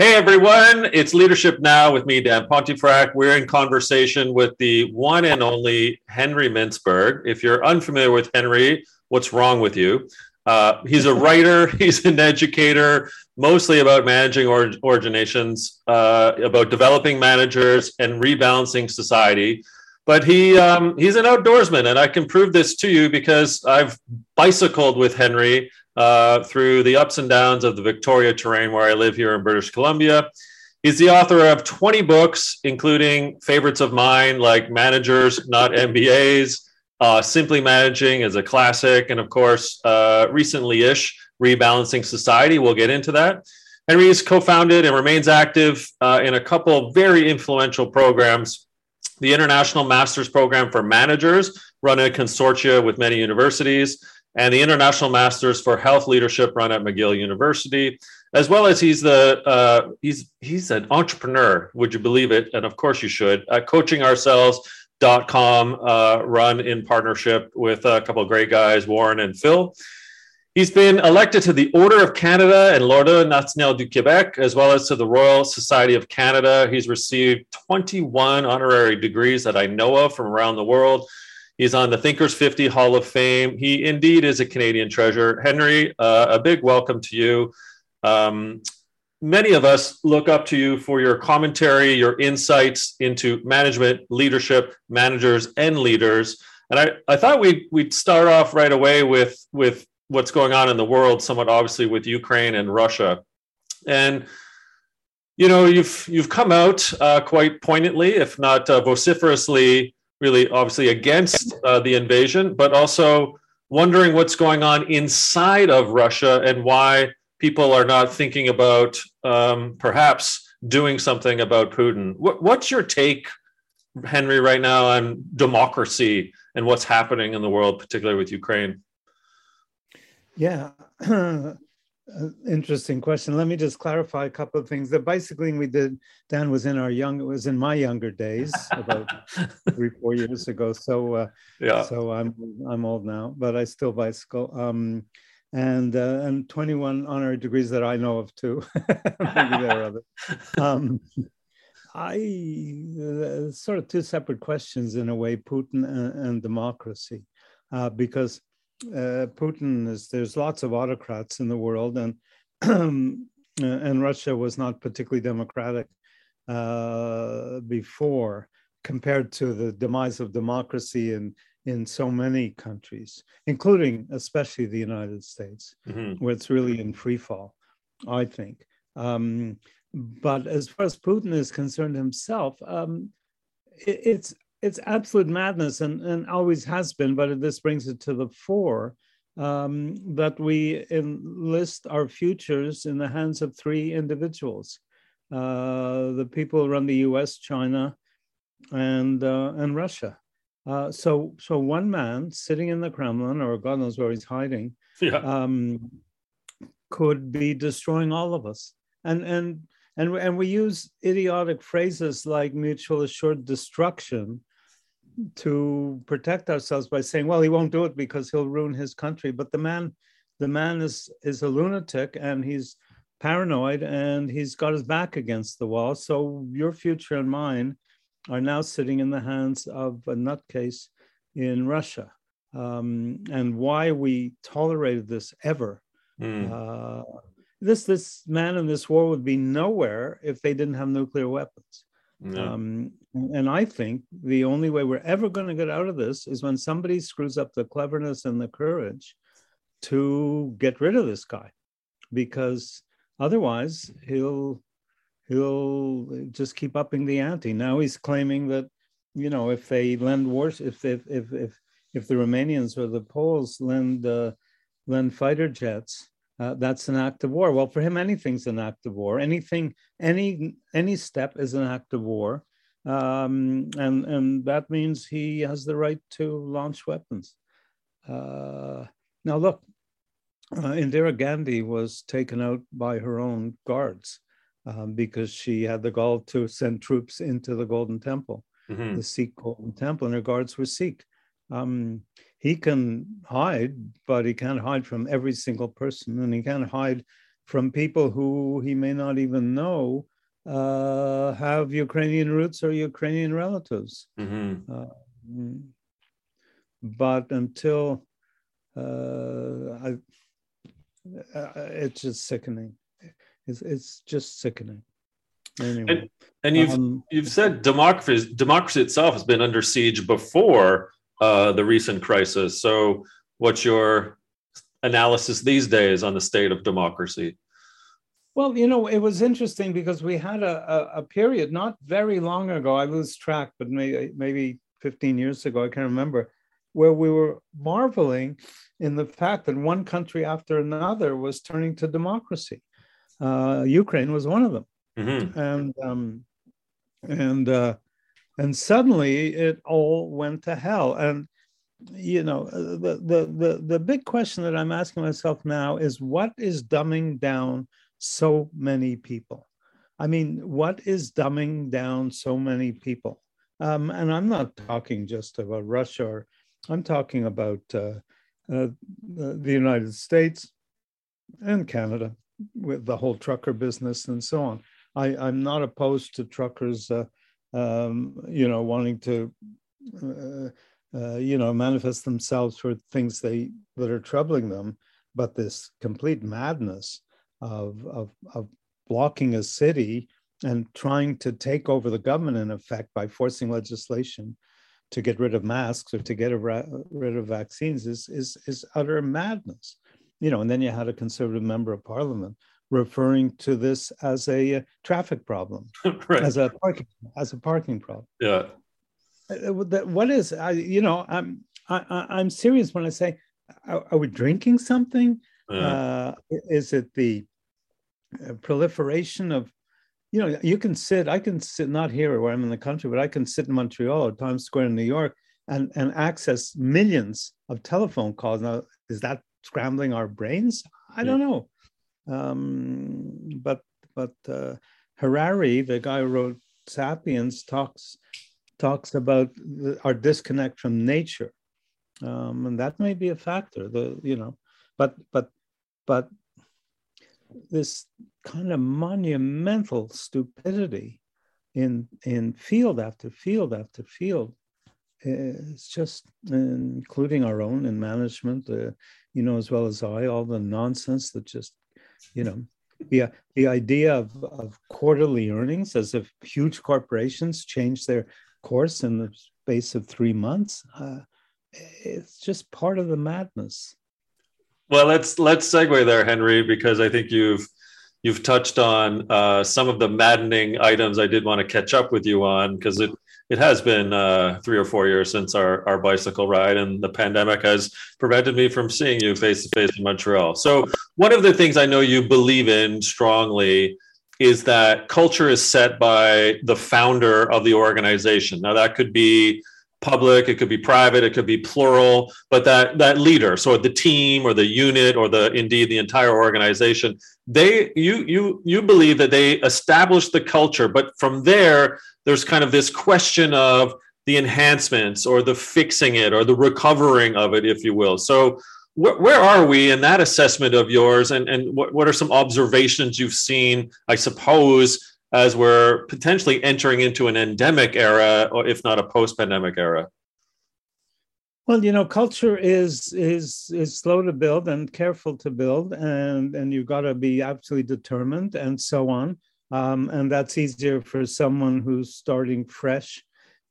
Hey everyone, it's Leadership Now with me, Dan Pontefract. We're in conversation with the one and only Henry Mintzberg. If you're unfamiliar with Henry, what's wrong with you? Uh, he's a writer, he's an educator, mostly about managing or- originations, uh, about developing managers and rebalancing society. But he um, he's an outdoorsman, and I can prove this to you because I've bicycled with Henry uh, through the ups and downs of the Victoria terrain where I live here in British Columbia. He's the author of 20 books, including favorites of mine like Managers, Not MBAs, uh, Simply Managing is a classic, and of course, uh, recently ish, Rebalancing Society. We'll get into that. Henry has co founded and remains active uh, in a couple very influential programs the International Masters Program for Managers, run a consortia with many universities, and the International Masters for Health Leadership run at McGill University, as well as he's the uh, he's he's an entrepreneur. Would you believe it? And of course you should. Uh, coachingourselves.com uh, run in partnership with a couple of great guys, Warren and Phil. He's been elected to the Order of Canada and l'Ordre National du Québec, as well as to the Royal Society of Canada. He's received 21 honorary degrees that I know of from around the world. He's on the Thinkers 50 Hall of Fame. He indeed is a Canadian treasure. Henry, uh, a big welcome to you. Um, many of us look up to you for your commentary, your insights into management, leadership, managers, and leaders. And I, I thought we'd, we'd start off right away with, with what's going on in the world, somewhat obviously with Ukraine and Russia. And you know, you've you've come out uh, quite poignantly, if not uh, vociferously, really obviously against uh, the invasion, but also wondering what's going on inside of Russia and why people are not thinking about um, perhaps doing something about Putin. What, what's your take, Henry, right now on democracy and what's happening in the world, particularly with Ukraine? Yeah. Interesting question. Let me just clarify a couple of things. The bicycling we did, Dan, was in our young, it was in my younger days, about three, four years ago. So, uh, yeah. So I'm I'm old now, but I still bicycle. Um, and uh, and 21 honorary degrees that I know of too. Maybe there are others. Um, I uh, sort of two separate questions in a way: Putin and, and democracy, uh, because uh, Putin is there's lots of autocrats in the world, and and Russia was not particularly democratic uh, before compared to the demise of democracy in in so many countries, including especially the United States, mm-hmm. where it's really in free fall, I think. Um, but as far as Putin is concerned himself, um, it, it's it's absolute madness and, and always has been, but this brings it to the fore um, that we enlist our futures in the hands of three individuals uh, the people who run the US, China, and, uh, and Russia. Uh, so, so one man sitting in the Kremlin, or God knows where he's hiding, yeah. um, could be destroying all of us. And, and, and, and we use idiotic phrases like mutual assured destruction to protect ourselves by saying, well, he won't do it because he'll ruin his country. But the man, the man is is a lunatic and he's paranoid and he's got his back against the wall. So your future and mine are now sitting in the hands of a nutcase in Russia. Um, and why we tolerated this ever. Mm. Uh, this this man in this war would be nowhere if they didn't have nuclear weapons. Um, and I think the only way we're ever going to get out of this is when somebody screws up the cleverness and the courage to get rid of this guy, because otherwise he'll he'll just keep upping the ante. Now he's claiming that you know if they lend wars, if if if if if the Romanians or the Poles lend uh, lend fighter jets, uh, that's an act of war. Well, for him, anything's an act of war. Anything, any any step is an act of war, um, and and that means he has the right to launch weapons. Uh, now, look, uh, Indira Gandhi was taken out by her own guards um, because she had the gall to send troops into the Golden Temple, mm-hmm. the Sikh Golden Temple, and her guards were Sikh. Um, he can hide, but he can't hide from every single person, and he can't hide from people who he may not even know uh, have Ukrainian roots or Ukrainian relatives. Mm-hmm. Uh, but until uh, I, uh, it's just sickening. It's, it's just sickening. Anyway. And, and you've um, you've said democracy democracy itself has been under siege before uh, the recent crisis. So, what's your analysis these days on the state of democracy? Well, you know, it was interesting because we had a, a, a period not very long ago. I lose track, but maybe maybe 15 years ago, I can't remember, where we were marveling in the fact that one country after another was turning to democracy. Uh, Ukraine was one of them, mm-hmm. and um, and uh, and suddenly it all went to hell. And you know, the the the the big question that I'm asking myself now is what is dumbing down so many people? I mean, what is dumbing down so many people? Um, and I'm not talking just about Russia, or I'm talking about uh, uh, the United States and Canada with the whole trucker business and so on. I, I'm not opposed to truckers, uh, um, you know, wanting to, uh, uh, you know, manifest themselves for things they that are troubling them, but this complete madness of of, of blocking a city and trying to take over the government in effect by forcing legislation to get rid of masks or to get rid of vaccines is, is, is utter madness. You know, and then you had a conservative member of parliament referring to this as a uh, traffic problem, right. as a parking as a parking problem. Yeah. Uh, uh, what is I? You know, I'm I, I'm serious when I say, are, are we drinking something? Yeah. Uh, is it the proliferation of you know, you can sit, I can sit not here where I'm in the country, but I can sit in Montreal or Times Square in New York and, and access millions of telephone calls. Now, is that scrambling our brains? I don't know. Um, but but uh, Harari, the guy who wrote *Sapiens*, talks talks about the, our disconnect from nature, um, and that may be a factor. The you know, but but but this kind of monumental stupidity in in field after field after field it's just including our own in management uh, you know as well as i all the nonsense that just you know the the idea of, of quarterly earnings as if huge corporations change their course in the space of three months uh, it's just part of the madness. Well, let's let's segue there, Henry, because I think you've you've touched on uh, some of the maddening items I did want to catch up with you on because it it has been uh, three or four years since our, our bicycle ride, and the pandemic has prevented me from seeing you face to face in Montreal. So, one of the things I know you believe in strongly is that culture is set by the founder of the organization. Now, that could be public it could be private it could be plural but that that leader so the team or the unit or the indeed the entire organization they you you you believe that they establish the culture but from there there's kind of this question of the enhancements or the fixing it or the recovering of it if you will. So wh- where are we in that assessment of yours and and what, what are some observations you've seen i suppose as we're potentially entering into an endemic era, or if not a post-pandemic era? Well, you know, culture is is is slow to build and careful to build, and and you've got to be absolutely determined and so on. Um, and that's easier for someone who's starting fresh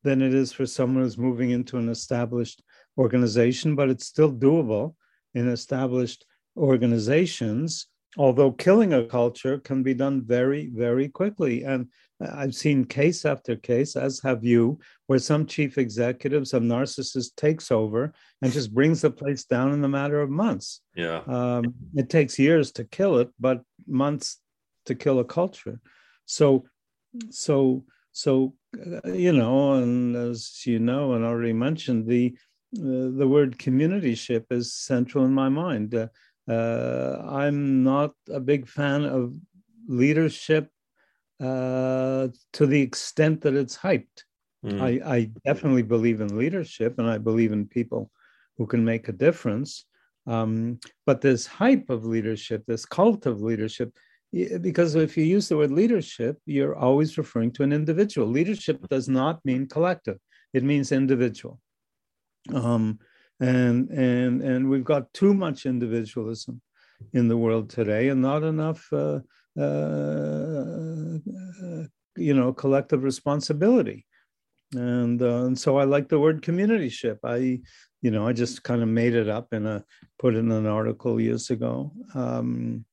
than it is for someone who's moving into an established organization. But it's still doable in established organizations although killing a culture can be done very, very quickly. And I've seen case after case, as have you, where some chief executive, some narcissist takes over and just brings the place down in a matter of months. Yeah. Um, it takes years to kill it, but months to kill a culture. So, so, so, uh, you know, and as you know, and already mentioned, the uh, the word community ship is central in my mind. Uh, uh, I'm not a big fan of leadership uh, to the extent that it's hyped. Mm. I, I, definitely believe in leadership and I believe in people who can make a difference. Um, but this hype of leadership, this cult of leadership, because if you use the word leadership, you're always referring to an individual. Leadership does not mean collective; it means individual. Um, and and and we've got too much individualism in the world today, and not enough, uh, uh, you know, collective responsibility. And uh, and so I like the word communityship. I you know I just kind of made it up in a put in an article years ago. Um,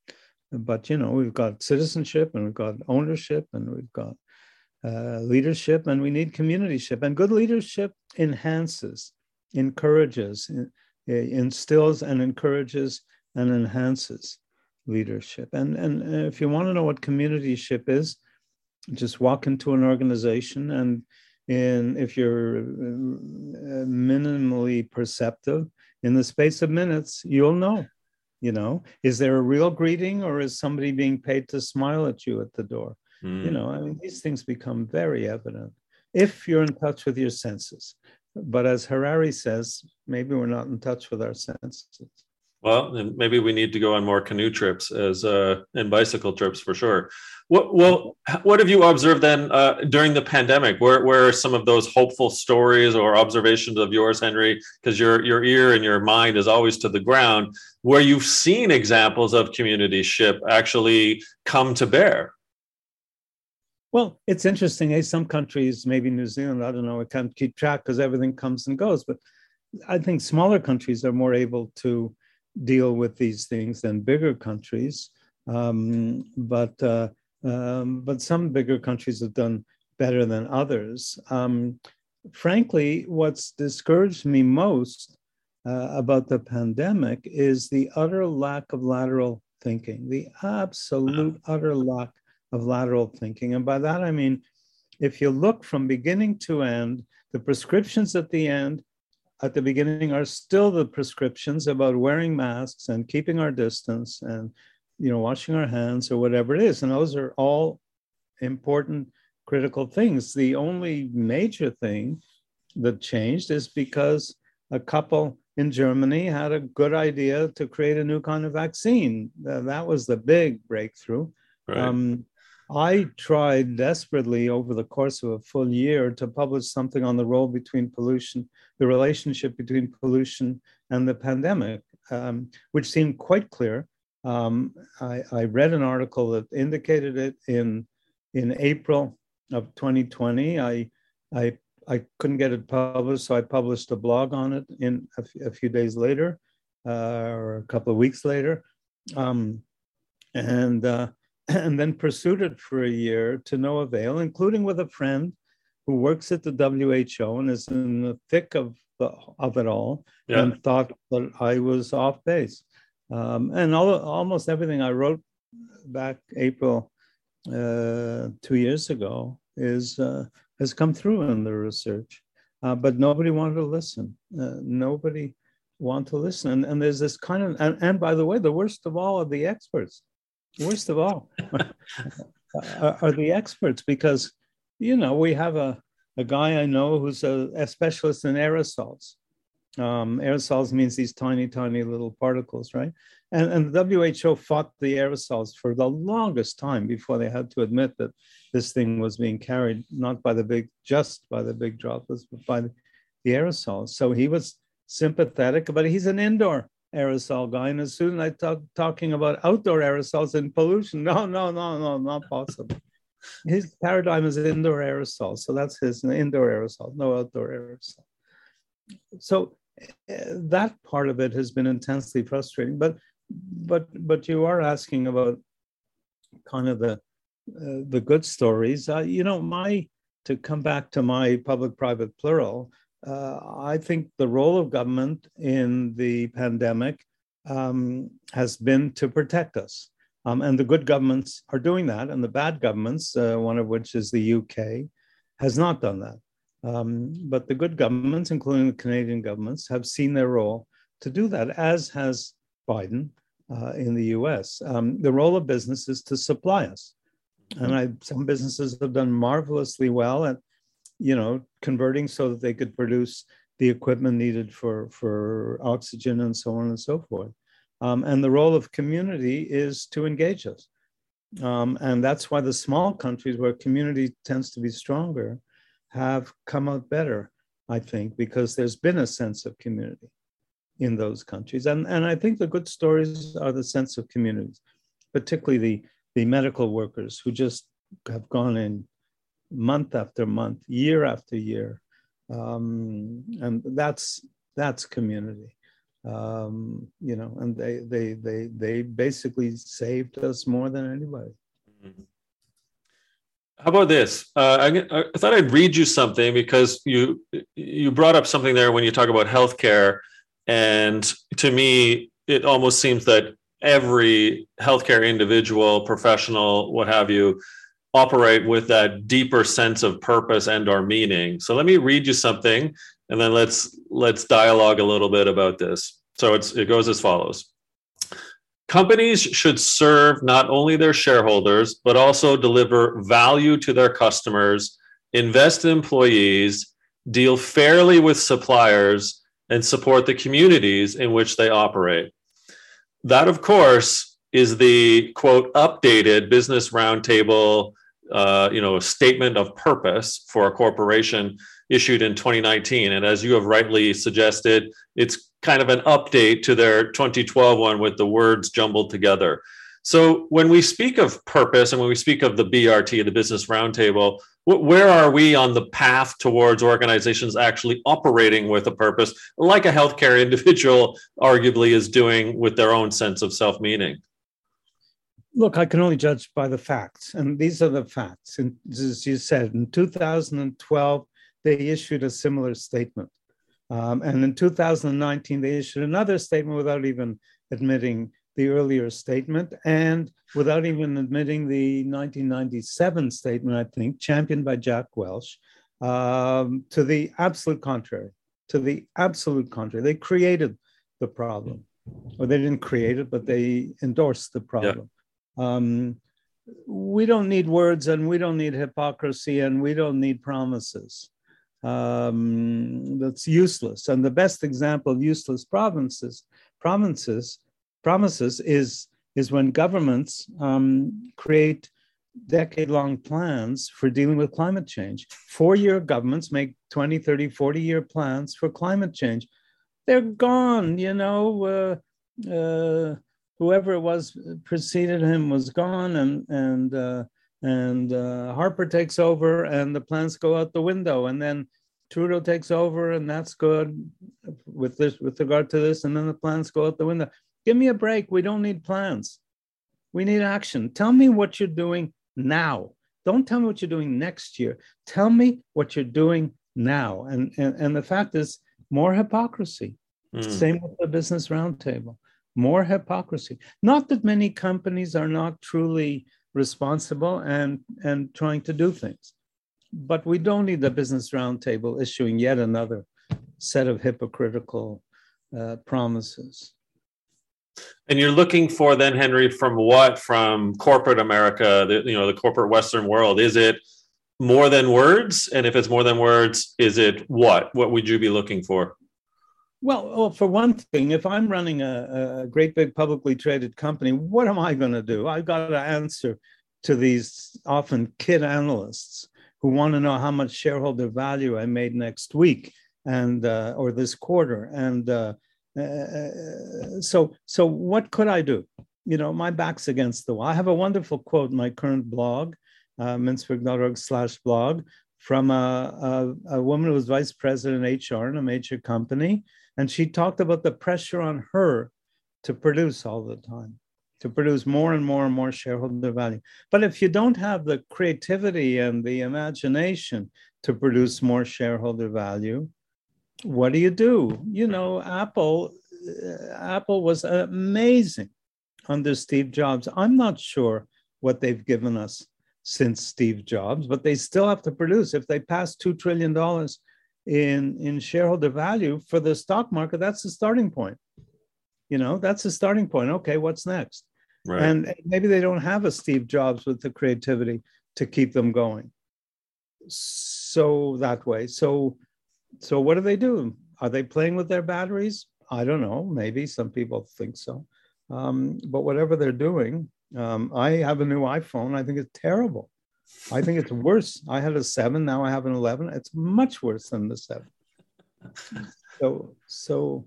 but you know we've got citizenship and we've got ownership and we've got uh, leadership and we need communityship and good leadership enhances encourages instills and encourages and enhances leadership. And and if you want to know what communityship is just walk into an organization and in if you're uh, minimally perceptive in the space of minutes you'll know you know. Is there a real greeting or is somebody being paid to smile at you at the door? Mm. you know i mean these things become very evident. If you're in touch with your senses but as harari says maybe we're not in touch with our senses well maybe we need to go on more canoe trips as uh and bicycle trips for sure what, well, what have you observed then uh, during the pandemic? Where, where are some of those hopeful stories or observations of yours, Henry? Because your your ear and your mind is always to the ground, where you've seen examples of community ship actually come to bear. Well, it's interesting. Eh? Some countries, maybe New Zealand, I don't know, I can't keep track because everything comes and goes. But I think smaller countries are more able to deal with these things than bigger countries. Um, but uh, um, but some bigger countries have done better than others. Um, frankly, what's discouraged me most uh, about the pandemic is the utter lack of lateral thinking, the absolute utter lack of lateral thinking. And by that, I mean, if you look from beginning to end, the prescriptions at the end, at the beginning, are still the prescriptions about wearing masks and keeping our distance and you know, washing our hands or whatever it is. And those are all important, critical things. The only major thing that changed is because a couple in Germany had a good idea to create a new kind of vaccine. That was the big breakthrough. Right. Um, I tried desperately over the course of a full year to publish something on the role between pollution, the relationship between pollution and the pandemic, um, which seemed quite clear. Um, I, I, read an article that indicated it in in April of 2020. I I I couldn't get it published, so I published a blog on it in a, f- a few days later, uh, or a couple of weeks later, um, and uh, and then pursued it for a year to no avail, including with a friend who works at the WHO and is in the thick of the, of it all, yeah. and thought that I was off base. Um, and all, almost everything I wrote back April uh, two years ago is uh, has come through in the research, uh, but nobody wanted to listen. Uh, nobody wanted to listen, and, and there's this kind of and, and by the way, the worst of all are the experts. Worst of all are, are the experts because you know we have a a guy I know who's a, a specialist in aerosols um, aerosols means these tiny, tiny little particles, right? And, and the WHO fought the aerosols for the longest time before they had to admit that this thing was being carried not by the big, just by the big droplets, but by the, the aerosols. So he was sympathetic, but he's an indoor aerosol guy. And as soon as I talk talking about outdoor aerosols and pollution, no, no, no, no, not possible. His paradigm is indoor aerosol. So that's his indoor aerosol, no outdoor aerosol. So that part of it has been intensely frustrating. But but but you are asking about kind of the uh, the good stories. Uh, you know, my to come back to my public-private plural. Uh, I think the role of government in the pandemic um, has been to protect us. Um, and the good governments are doing that, and the bad governments, uh, one of which is the UK, has not done that. Um, but the good governments, including the Canadian governments, have seen their role to do that, as has Biden uh, in the US. Um, the role of business is to supply us. And I, some businesses have done marvelously well at, you know, converting so that they could produce the equipment needed for, for oxygen and so on and so forth. Um, and the role of community is to engage us. Um, and that's why the small countries where community tends to be stronger have come out better, I think, because there's been a sense of community in those countries. And, and I think the good stories are the sense of communities, particularly the, the medical workers who just have gone in month after month, year after year. Um, and that's that's community. Um, you know, and they they they they basically saved us more than anybody. Mm-hmm. How about this? Uh, I, I, thought I'd read you something because you you brought up something there when you talk about healthcare, and to me, it almost seems that every healthcare individual, professional, what have you, operate with that deeper sense of purpose and our meaning. So let me read you something and then let's let's dialogue a little bit about this. So it's it goes as follows. Companies should serve not only their shareholders but also deliver value to their customers, invest in employees, deal fairly with suppliers and support the communities in which they operate. That of course is the quote updated business roundtable uh, you know, a statement of purpose for a corporation issued in 2019. And as you have rightly suggested, it's kind of an update to their 2012 one with the words jumbled together. So when we speak of purpose and when we speak of the BRT, the Business Roundtable, where are we on the path towards organizations actually operating with a purpose, like a healthcare individual arguably is doing with their own sense of self meaning? Look, I can only judge by the facts, and these are the facts. And as you said, in 2012, they issued a similar statement. Um, and in 2019, they issued another statement without even admitting the earlier statement and without even admitting the 1997 statement, I think, championed by Jack Welch, um, to the absolute contrary. To the absolute contrary. They created the problem. Or they didn't create it, but they endorsed the problem. Um, we don't need words and we don't need hypocrisy and we don't need promises. Um, that's useless. And the best example of useless provinces, provinces, promises is, is when governments um, create decade long plans for dealing with climate change. Four year governments make 20, 30, 40 year plans for climate change. They're gone, you know. Uh, uh, whoever it was preceded him was gone, and and uh, and uh, Harper takes over, and the plans go out the window, and then Trudeau takes over, and that's good with this with regard to this, and then the plans go out the window. Give me a break. We don't need plans. We need action. Tell me what you're doing now. Don't tell me what you're doing next year. Tell me what you're doing now. And and, and the fact is, more hypocrisy. Mm. Same with the business roundtable more hypocrisy. Not that many companies are not truly responsible and, and trying to do things, but we don't need the business roundtable issuing yet another set of hypocritical uh, promises. And you're looking for then, Henry, from what? From corporate America, the, you know, the corporate Western world. Is it more than words? And if it's more than words, is it what? What would you be looking for? Well, well, for one thing, if I'm running a, a great big publicly traded company, what am I going to do? I've got to answer to these often kid analysts who want to know how much shareholder value I made next week and uh, or this quarter. And uh, uh, so, so what could I do? You know, my back's against the wall. I have a wonderful quote in my current blog, uh, slash blog, from a, a, a woman who was vice president HR in a major company and she talked about the pressure on her to produce all the time, to produce more and more and more shareholder value. But if you don't have the creativity and the imagination to produce more shareholder value, what do you do? You know, Apple, uh, Apple was amazing under Steve Jobs. I'm not sure what they've given us since Steve Jobs, but they still have to produce. If they pass $2 trillion in in shareholder value for the stock market that's the starting point you know that's the starting point okay what's next right. and maybe they don't have a steve jobs with the creativity to keep them going so that way so so what do they do Are they playing with their batteries? I don't know. Maybe some people think so. Um, but whatever they're doing, um, I have a new iPhone. I think it's terrible. I think it's worse. I had a seven. Now I have an 11. It's much worse than the seven. So, so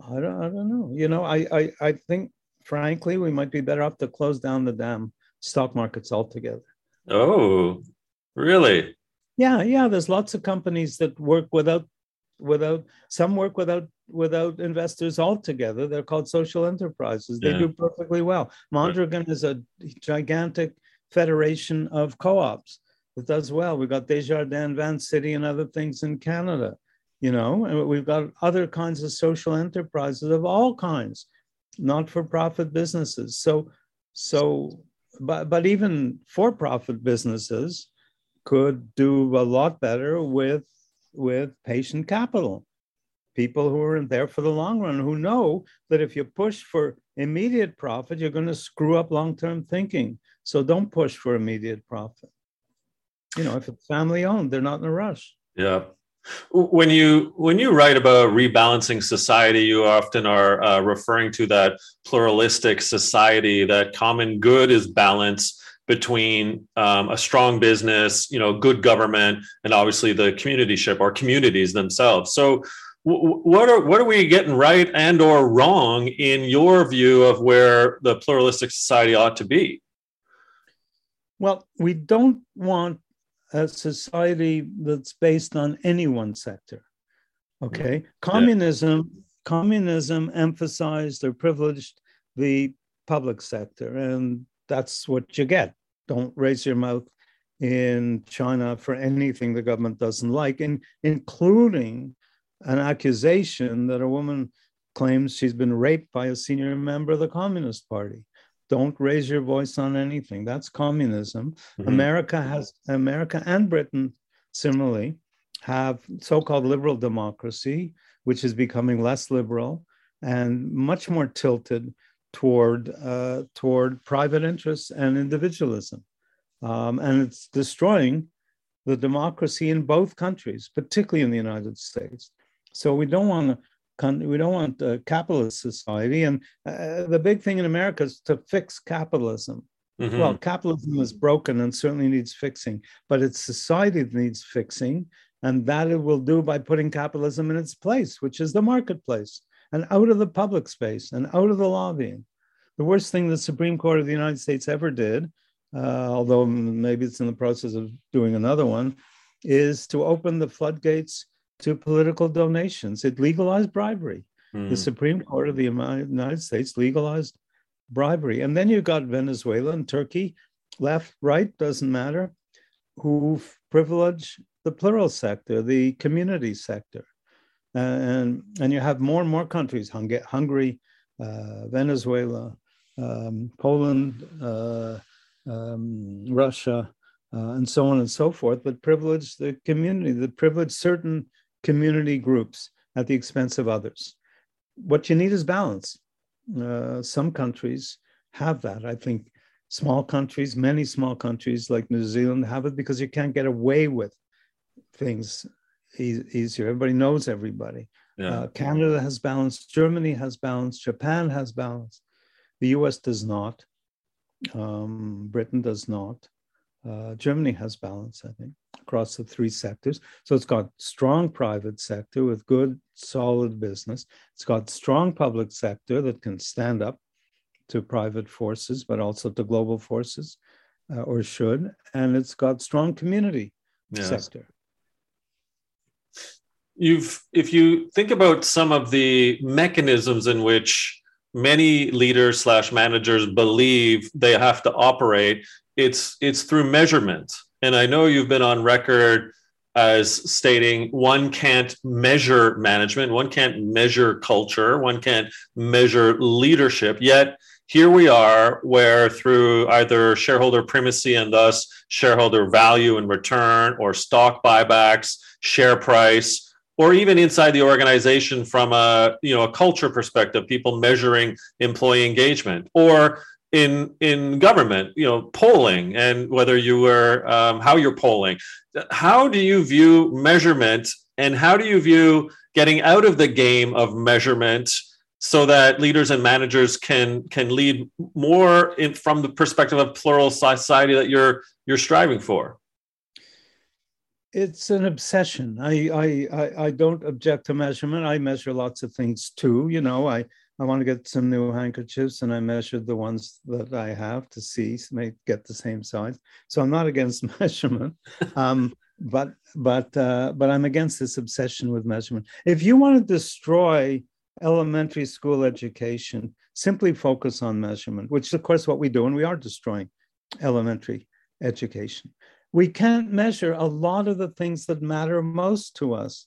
I don't, I don't know. You know, I, I, I think, frankly, we might be better off to close down the damn stock markets altogether. Oh, really? Yeah, yeah. There's lots of companies that work without, without. Some work without without investors altogether. They're called social enterprises. They yeah. do perfectly well. Mondragon right. is a gigantic federation of co-ops that does well. We've got Desjardins, Vancity, and other things in Canada you know, and we've got other kinds of social enterprises of all kinds, not-for-profit businesses. So, so, but but even for-profit businesses could do a lot better with with patient capital. People who are in there for the long run, who know that if you push for immediate profit, you're going to screw up long-term thinking. So don't push for immediate profit. You know, if it's family owned, they're not in a rush. Yeah, when you when you write about rebalancing society, you often are uh, referring to that pluralistic society. That common good is balance between um, a strong business, you know, good government, and obviously the community ship or communities themselves. So, what are what are we getting right and or wrong in your view of where the pluralistic society ought to be? Well, we don't want a society that's based on any one sector. Okay, mm-hmm. communism yeah. communism emphasized or privileged the public sector, and that's what you get. Don't raise your mouth in China for anything the government doesn't like, in, including an accusation that a woman claims she's been raped by a senior member of the Communist Party don't raise your voice on anything. That's communism. Mm-hmm. America has America and Britain similarly have so-called liberal democracy, which is becoming less liberal and much more tilted toward uh, toward private interests and individualism, um, and it's destroying the democracy in both countries, particularly in the United States. So we don't want to we don't want a capitalist society. And uh, the big thing in America is to fix capitalism. Mm-hmm. Well, capitalism is broken and certainly needs fixing, but it's society that needs fixing. And that it will do by putting capitalism in its place, which is the marketplace, and out of the public space and out of the lobbying. The worst thing the Supreme Court of the United States ever did, uh, although maybe it's in the process of doing another one, is to open the floodgates to political donations. It legalized bribery. Mm. The Supreme Court of the United States legalized bribery. And then you got Venezuela and Turkey, left, right, doesn't matter, who privilege the plural sector, the community sector. and, and you have more and more countries, Hungary, uh, Venezuela, um, Poland, uh, um, Russia, uh, and so on and so forth, that privilege the community, that privilege certain community groups at the expense of others. What you need is balance. Uh, some countries have that. I think small countries, many small countries like New Zealand have it because you can't get away with things e- easier. Everybody knows everybody. Yeah. Uh, Canada has balance. Germany has balance. Japan has balance. The US does not. Um, Britain does not. Uh, Germany has balance, I think, across the three sectors. So it's got strong private sector with good, solid business. It's got strong public sector that can stand up to private forces, but also to global forces, uh, or should. And it's got strong community yes. sector. You've, if you think about some of the mechanisms in which many leaders slash managers believe they have to operate it's it's through measurement and i know you've been on record as stating one can't measure management one can't measure culture one can't measure leadership. Yet here we are where through either shareholder primacy and thus shareholder value and return or stock buybacks share price or even inside the organization from a you know a culture perspective people measuring employee engagement or in in government you know polling and whether you were um, how you're polling how do you view measurement And how do you view getting out of the game of measurement so that leaders and managers can can lead more in, from the perspective of plural society that you're you're striving for? It's an obsession. I, I I I don't object to measurement. I measure lots of things too. You know, I I want to get some new handkerchiefs, and I measured the ones that I have to see, may get the same size. So I'm not against measurement, um, but but uh, but I'm against this obsession with measurement. If you want to destroy elementary school education, simply focus on measurement, which is of course what we do, and we are destroying elementary education. We can't measure a lot of the things that matter most to us.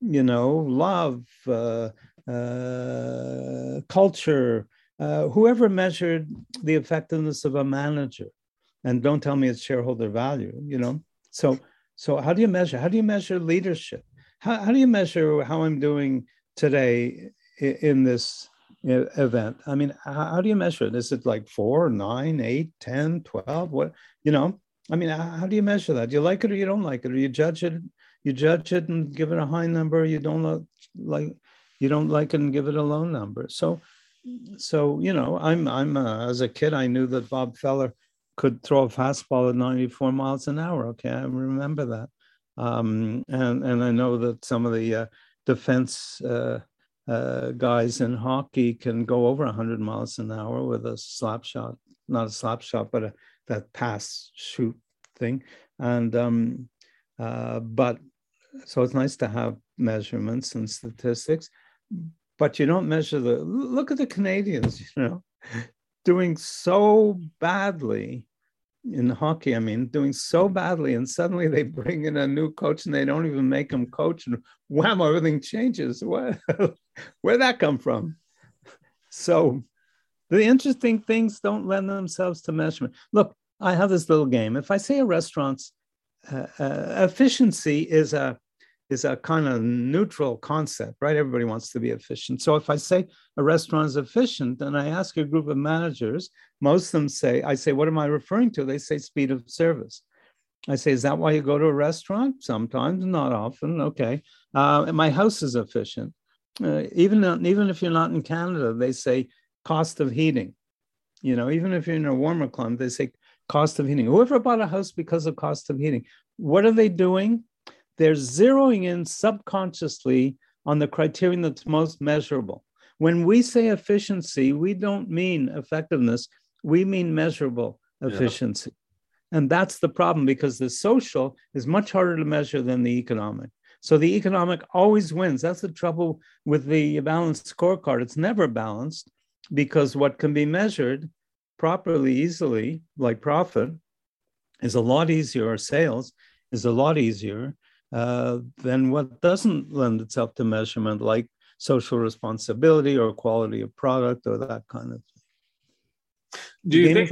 You know, love. Uh, uh, culture, uh, whoever measured the effectiveness of a manager, and don't tell me it's shareholder value, you know. So, so how do you measure? How do you measure leadership? How, how do you measure how I'm doing today in, in this event? I mean, how, how, do you measure it? Is it like four, nine, eight, 10, 12? What, you know, I mean, how do you measure that? Do you like it or you don't like it? Or you judge it, you judge it and give it a high number, you don't like, you don't like it and give it a low number. So, so you know, I'm I'm uh, as a kid I knew that Bob Feller could throw a fastball at 94 miles an hour. Okay, I remember that, um, and and I know that some of the uh, defense uh, uh, guys in hockey can go over 100 miles an hour with a slap shot, not a slap shot, but a that pass shoot thing, and um, uh, but so it's nice to have measurements and statistics but you don't measure the look at the Canadians, you know, doing so badly in hockey. I mean, doing so badly, and suddenly they bring in a new coach and they don't even make him coach, and wham, everything changes. Where where'd that come from? So the interesting things don't lend themselves to measurement. Look, I have this little game. If I say a restaurant's uh, uh, efficiency is a is a kind of neutral concept, right? Everybody wants to be efficient. So if I say a restaurant is efficient and I ask a group of managers, most of them say, I say, what am I referring to? They say speed of service. I say, is that why you go to a restaurant? Sometimes, not often. Okay. Uh, my house is efficient. Uh, even, even if you're not in Canada, they say cost of heating. You know, even if you're in a warmer climate, they say cost of heating. Whoever bought a house because of cost of heating, what are they doing? They're zeroing in subconsciously on the criterion that's most measurable. When we say efficiency, we don't mean effectiveness, we mean measurable efficiency. Yeah. And that's the problem because the social is much harder to measure than the economic. So the economic always wins. That's the trouble with the balanced scorecard. It's never balanced because what can be measured properly, easily, like profit, is a lot easier, or sales is a lot easier uh, than what doesn't lend itself to measurement, like social responsibility or quality of product or that kind of thing. Do you think?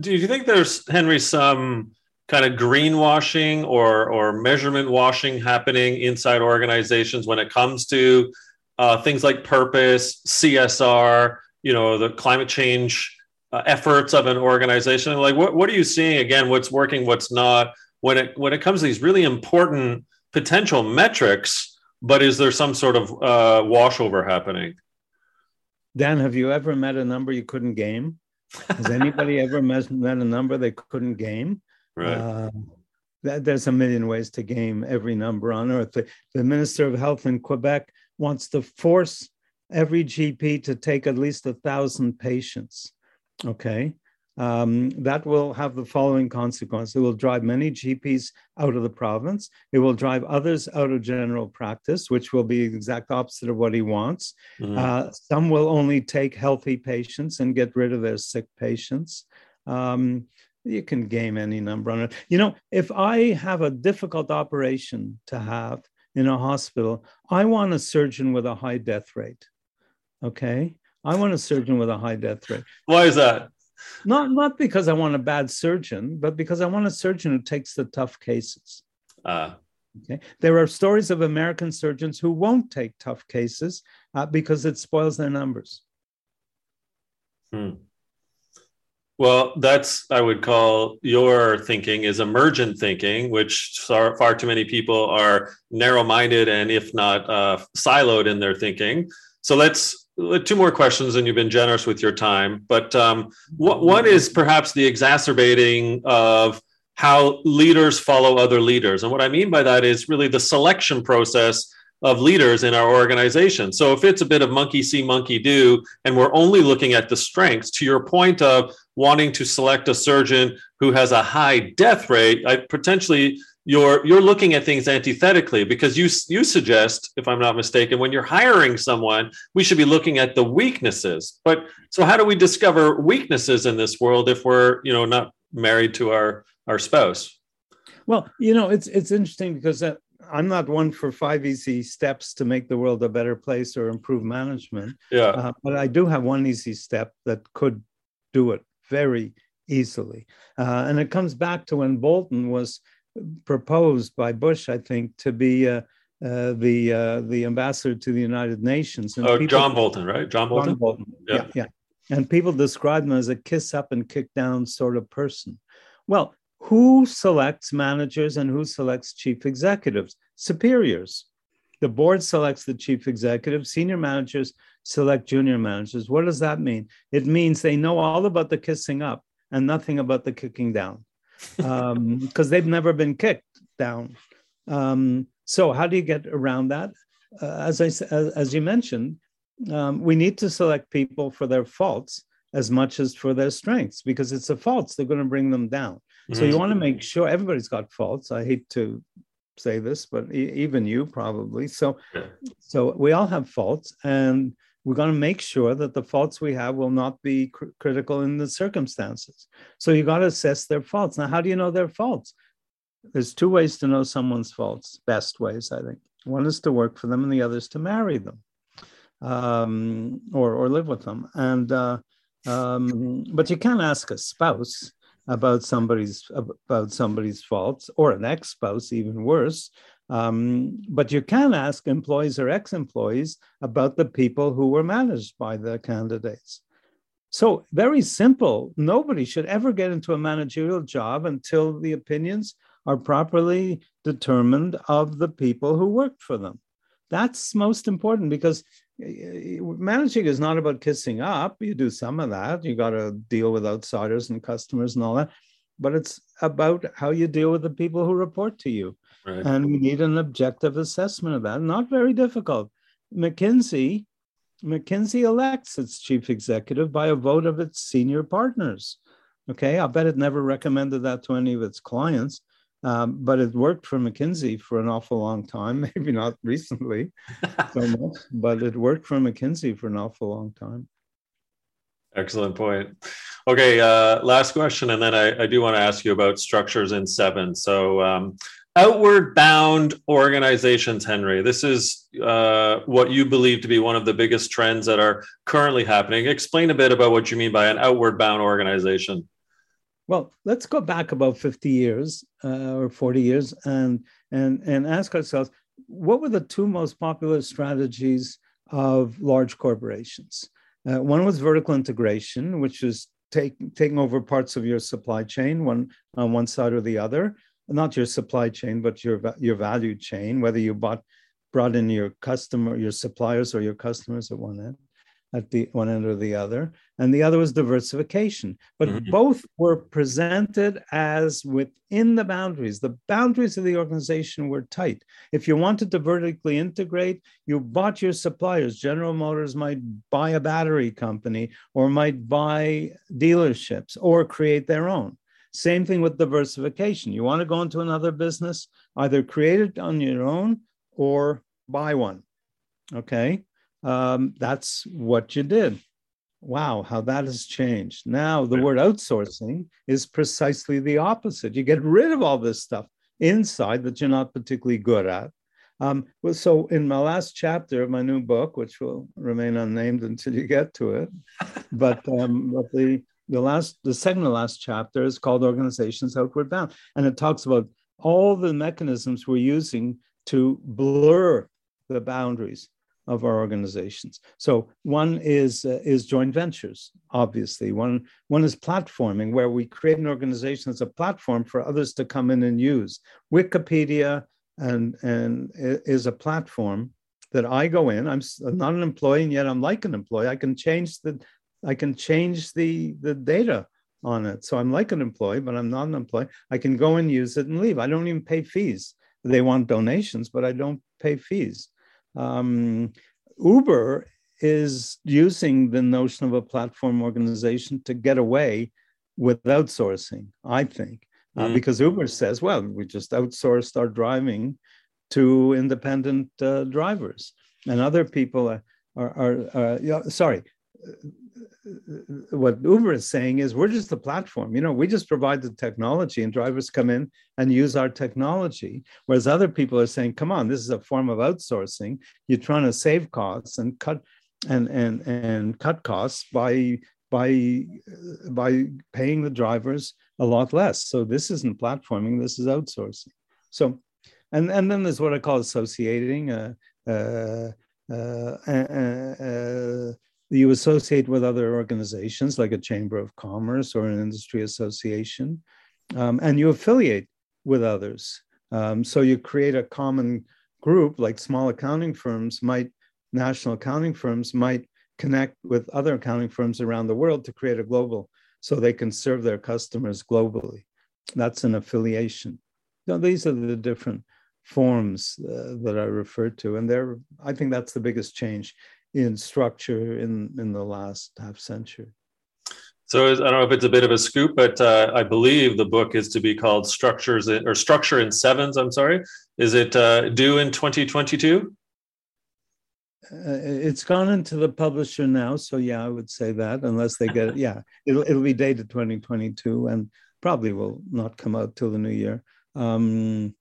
Do you think there's Henry some kind of greenwashing or or measurement washing happening inside organizations when it comes to uh, things like purpose, CSR, you know, the climate change uh, efforts of an organization? Like, what what are you seeing again? What's working? What's not? When it when it comes to these really important potential metrics, but is there some sort of uh, washover happening? Dan, have you ever met a number you couldn't game? Has anybody ever met, met a number they couldn't game? Right. Uh, there's a million ways to game every number on earth. The, the Minister of Health in Quebec wants to force every GP to take at least a thousand patients. Okay um, that will have the following consequence. It will drive many GPs out of the province. It will drive others out of general practice, which will be the exact opposite of what he wants. Mm-hmm. Uh, some will only take healthy patients and get rid of their sick patients. Um, you can game any number on it. You know, if I have a difficult operation to have in a hospital, I want a surgeon with a high death rate. Okay. I want a surgeon with a high death rate. Why is that? Not not because I want a bad surgeon, but because I want a surgeon who takes the tough cases. Uh. Okay. There are stories of American surgeons who won't take tough cases uh, because it spoils their numbers. Hmm. Well, that's I would call your thinking is emergent thinking, which far, far too many people are narrow-minded and, if not uh, siloed in their thinking. So let's two more questions, and you've been generous with your time. But um, what, one is perhaps the exacerbating of how leaders follow other leaders, and what I mean by that is really the selection process of leaders in our organization. So if it's a bit of monkey see, monkey do, and we're only looking at the strengths, to your point of wanting to select a surgeon who has a high death rate, I potentially you're you're looking at things antithetically because you you suggest if i'm not mistaken when you're hiring someone we should be looking at the weaknesses. But so how do we discover weaknesses in this world if we're you know not married to our our spouse? Well you know it's it's interesting because uh, i'm not one for five easy steps to make the world a better place or improve management. Yeah. Uh, but i do have one easy step that could do it very easily. Uh, and it comes back to when Bolton was proposed by Bush, I think, to be uh, uh, the uh, the ambassador to the United Nations. And oh, people, John Bolton, right? John Bolton. John Bolton. Yeah. yeah, yeah. And people describe him as a kiss up and kick down sort of person. Well, who selects managers and who selects chief executives? Superiors. The board selects the chief executive. Senior managers select junior managers. What does that mean? It means they know all about the kissing up and nothing about the kicking down because um, they've never been kicked down. Um, so, how do you get around that? Uh, as I as, as you mentioned, um, we need to select people for their faults as much as for their strengths because it's the faults they're going to bring them down. Mm-hmm. So you want to make sure everybody's got faults. I hate to say this, but e- even you probably. So, yeah. so we all have faults, and we're going to make sure that the faults we have will not be cr- critical in the circumstances. So you got to assess their faults. Now, how do you know their faults? There's two ways to know someone's faults, best ways, I think. One is to work for them, and the other is to marry them um, or, or live with them. And uh, um, but you can't ask a spouse about somebody's about somebody's faults or an ex-spouse, even worse, um, but you can ask employees or ex employees about the people who were managed by the candidates. So, very simple. Nobody should ever get into a managerial job until the opinions are properly determined of the people who worked for them. That's most important because eh, managing is not about kissing up. You do some of that. You got to deal with outsiders and customers and all that. But it's about how you deal with the people who report to you. Right. And we need an objective assessment of that. Not very difficult. McKinsey, McKinsey elects its chief executive by a vote of its senior partners. Okay, I bet it never recommended that to any of its clients, um, but it worked for McKinsey for an awful long time. Maybe not recently so much, but it worked for McKinsey for an awful long time. Excellent point. Okay, uh, last question, and then I, I do want to ask you about structures in seven. So, um, outward bound organizations, Henry. This is uh, what you believe to be one of the biggest trends that are currently happening. Explain a bit about what you mean by an outward bound organization. Well, let's go back about 50 years uh, or 40 years and, and, and ask ourselves what were the two most popular strategies of large corporations? Uh, one was vertical integration, which is take, taking over parts of your supply chain, one on one side or the other not your supply chain, but your your value chain, whether you bought brought in your customer, your suppliers or your customers at one end, at the one end or the other. And the other was diversification. But mm-hmm. both were presented as within the boundaries. The boundaries of the organization were tight. If you wanted to vertically integrate, you bought your suppliers. General Motors might buy a battery company or might buy dealerships or create their own. Same thing with diversification. You want to go into another business, either create it on your own or buy one. Okay. Um, that's what you did. Wow, how that has changed. Now, the word outsourcing is precisely the opposite. You get rid of all this stuff inside that you're not particularly good at. Um, well, so in my last chapter of my new book, which will remain unnamed until you get to it, but um, but the the last the second to last chapter is called organizations outward bound and it talks about all the mechanisms we're using to blur the boundaries of our organizations. So one is uh, is joint ventures, obviously. One one is platforming, where we create an organization as a platform for others to come in and use. Wikipedia and and is a platform that I go in. I'm not an employee, and yet I'm like an employee. I can change the I can change the the data on it. So I'm like an employee, but I'm not an employee. I can go and use it and leave. I don't even pay fees. They want donations, but I don't pay fees. Um, Uber is using the notion of a platform organization to get away with outsourcing, I think, uh, mm. because Uber says, well, we just outsourced our driving to independent uh, drivers. And other people are, are, are uh, sorry, what Uber is saying is we're just a platform. You know, we just provide the technology and drivers come in and use our technology. Whereas other people are saying, come on, this is a form of outsourcing. You're trying to save costs and cut and and and cut costs by by by paying the drivers a lot less. So this isn't platforming, this is outsourcing. So and and then there's what I call associating. Uh, uh, uh, uh, uh you associate with other organizations like a chamber of commerce or an industry association, um, and you affiliate with others. Um, so you create a common group, like small accounting firms might, national accounting firms might connect with other accounting firms around the world to create a global, so they can serve their customers globally. That's an affiliation. So these are the different forms uh, that I referred to, and there, I think that's the biggest change in structure in, in the last half century. So I don't know if it's a bit of a scoop, but uh, I believe the book is to be called "Structures in, or Structure in Sevens." I'm sorry. Is it uh, due in 2022? Uh, it's gone into the publisher now, so yeah, I would say that unless they get it. Yeah, it'll it'll be dated 2022 and probably will not come out till the new year. Um,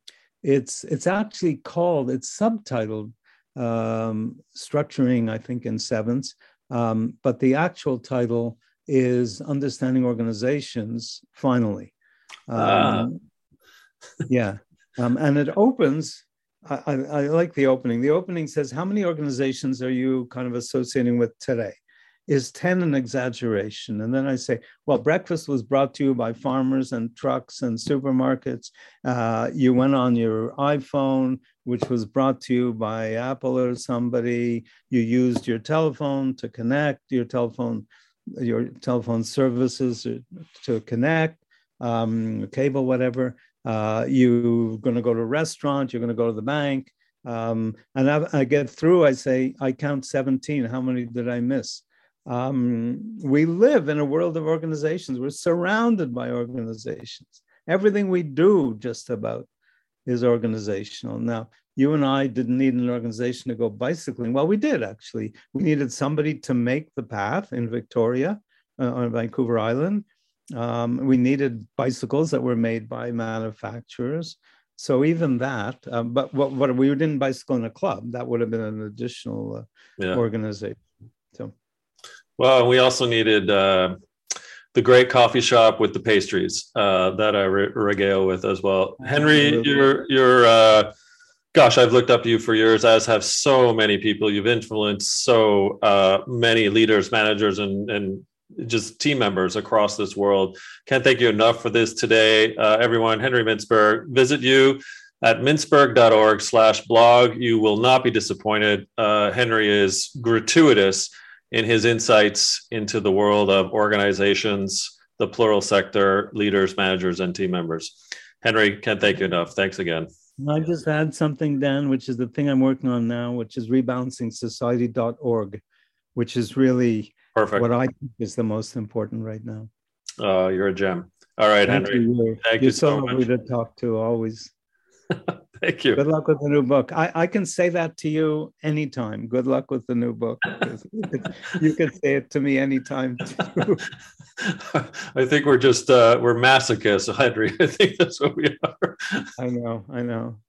it's it's actually called it's subtitled um, structuring, I think, in sevens. Um, but the actual title is Understanding Organizations, finally. Ah. Um, yeah. Um, and it opens, I, I, I like the opening. The opening says, How many organizations are you kind of associating with today? Is 10 an exaggeration? And then I say, well, breakfast was brought to you by farmers and trucks and supermarkets. Uh, you went on your iPhone, which was brought to you by Apple or somebody. You used your telephone to connect, your telephone, your telephone services to connect, um, cable, whatever. Uh, you're going to go to a restaurant, you're going to go to the bank. Um, and I, I, get through, I say, I count 17. How many did I miss? Um, we live in a world of organizations. We're surrounded by organizations. Everything we do, just about, is organizational. Now, you and I didn't need an organization to go bicycling. Well, we did actually. We needed somebody to make the path in Victoria uh, on Vancouver Island. Um, we needed bicycles that were made by manufacturers. So even that, um, but what, what we didn't bicycle in a club. That would have been an additional uh, yeah. organization. So. Well, we also needed uh, the great coffee shop with the pastries uh, that I re- regale with as well. Henry, you're you're uh, gosh, I've looked up to you for years, as have so many people. You've influenced so uh, many leaders, managers, and and just team members across this world. Can't thank you enough for this today, uh, everyone. Henry Mintzberg, visit you at mintzberg.org slash blog. You will not be disappointed. Uh, Henry is gratuitous in his insights into the world of organizations, the plural sector, leaders, managers, and team members. Henry, can't thank you enough. Thanks again. I just add something, Dan, which is the thing I'm working on now, which is rebalancingsociety.org, which is really Perfect. what I think is the most important right now. Uh, you're a gem. All right, thank Henry. You. Thank you're you so, so lovely to talk to always. Thank you. Good luck with the new book. I, I can say that to you anytime. Good luck with the new book. you can say it to me anytime too. I think we're just uh, we're masochists, Henry. I think that's what we are. I know. I know.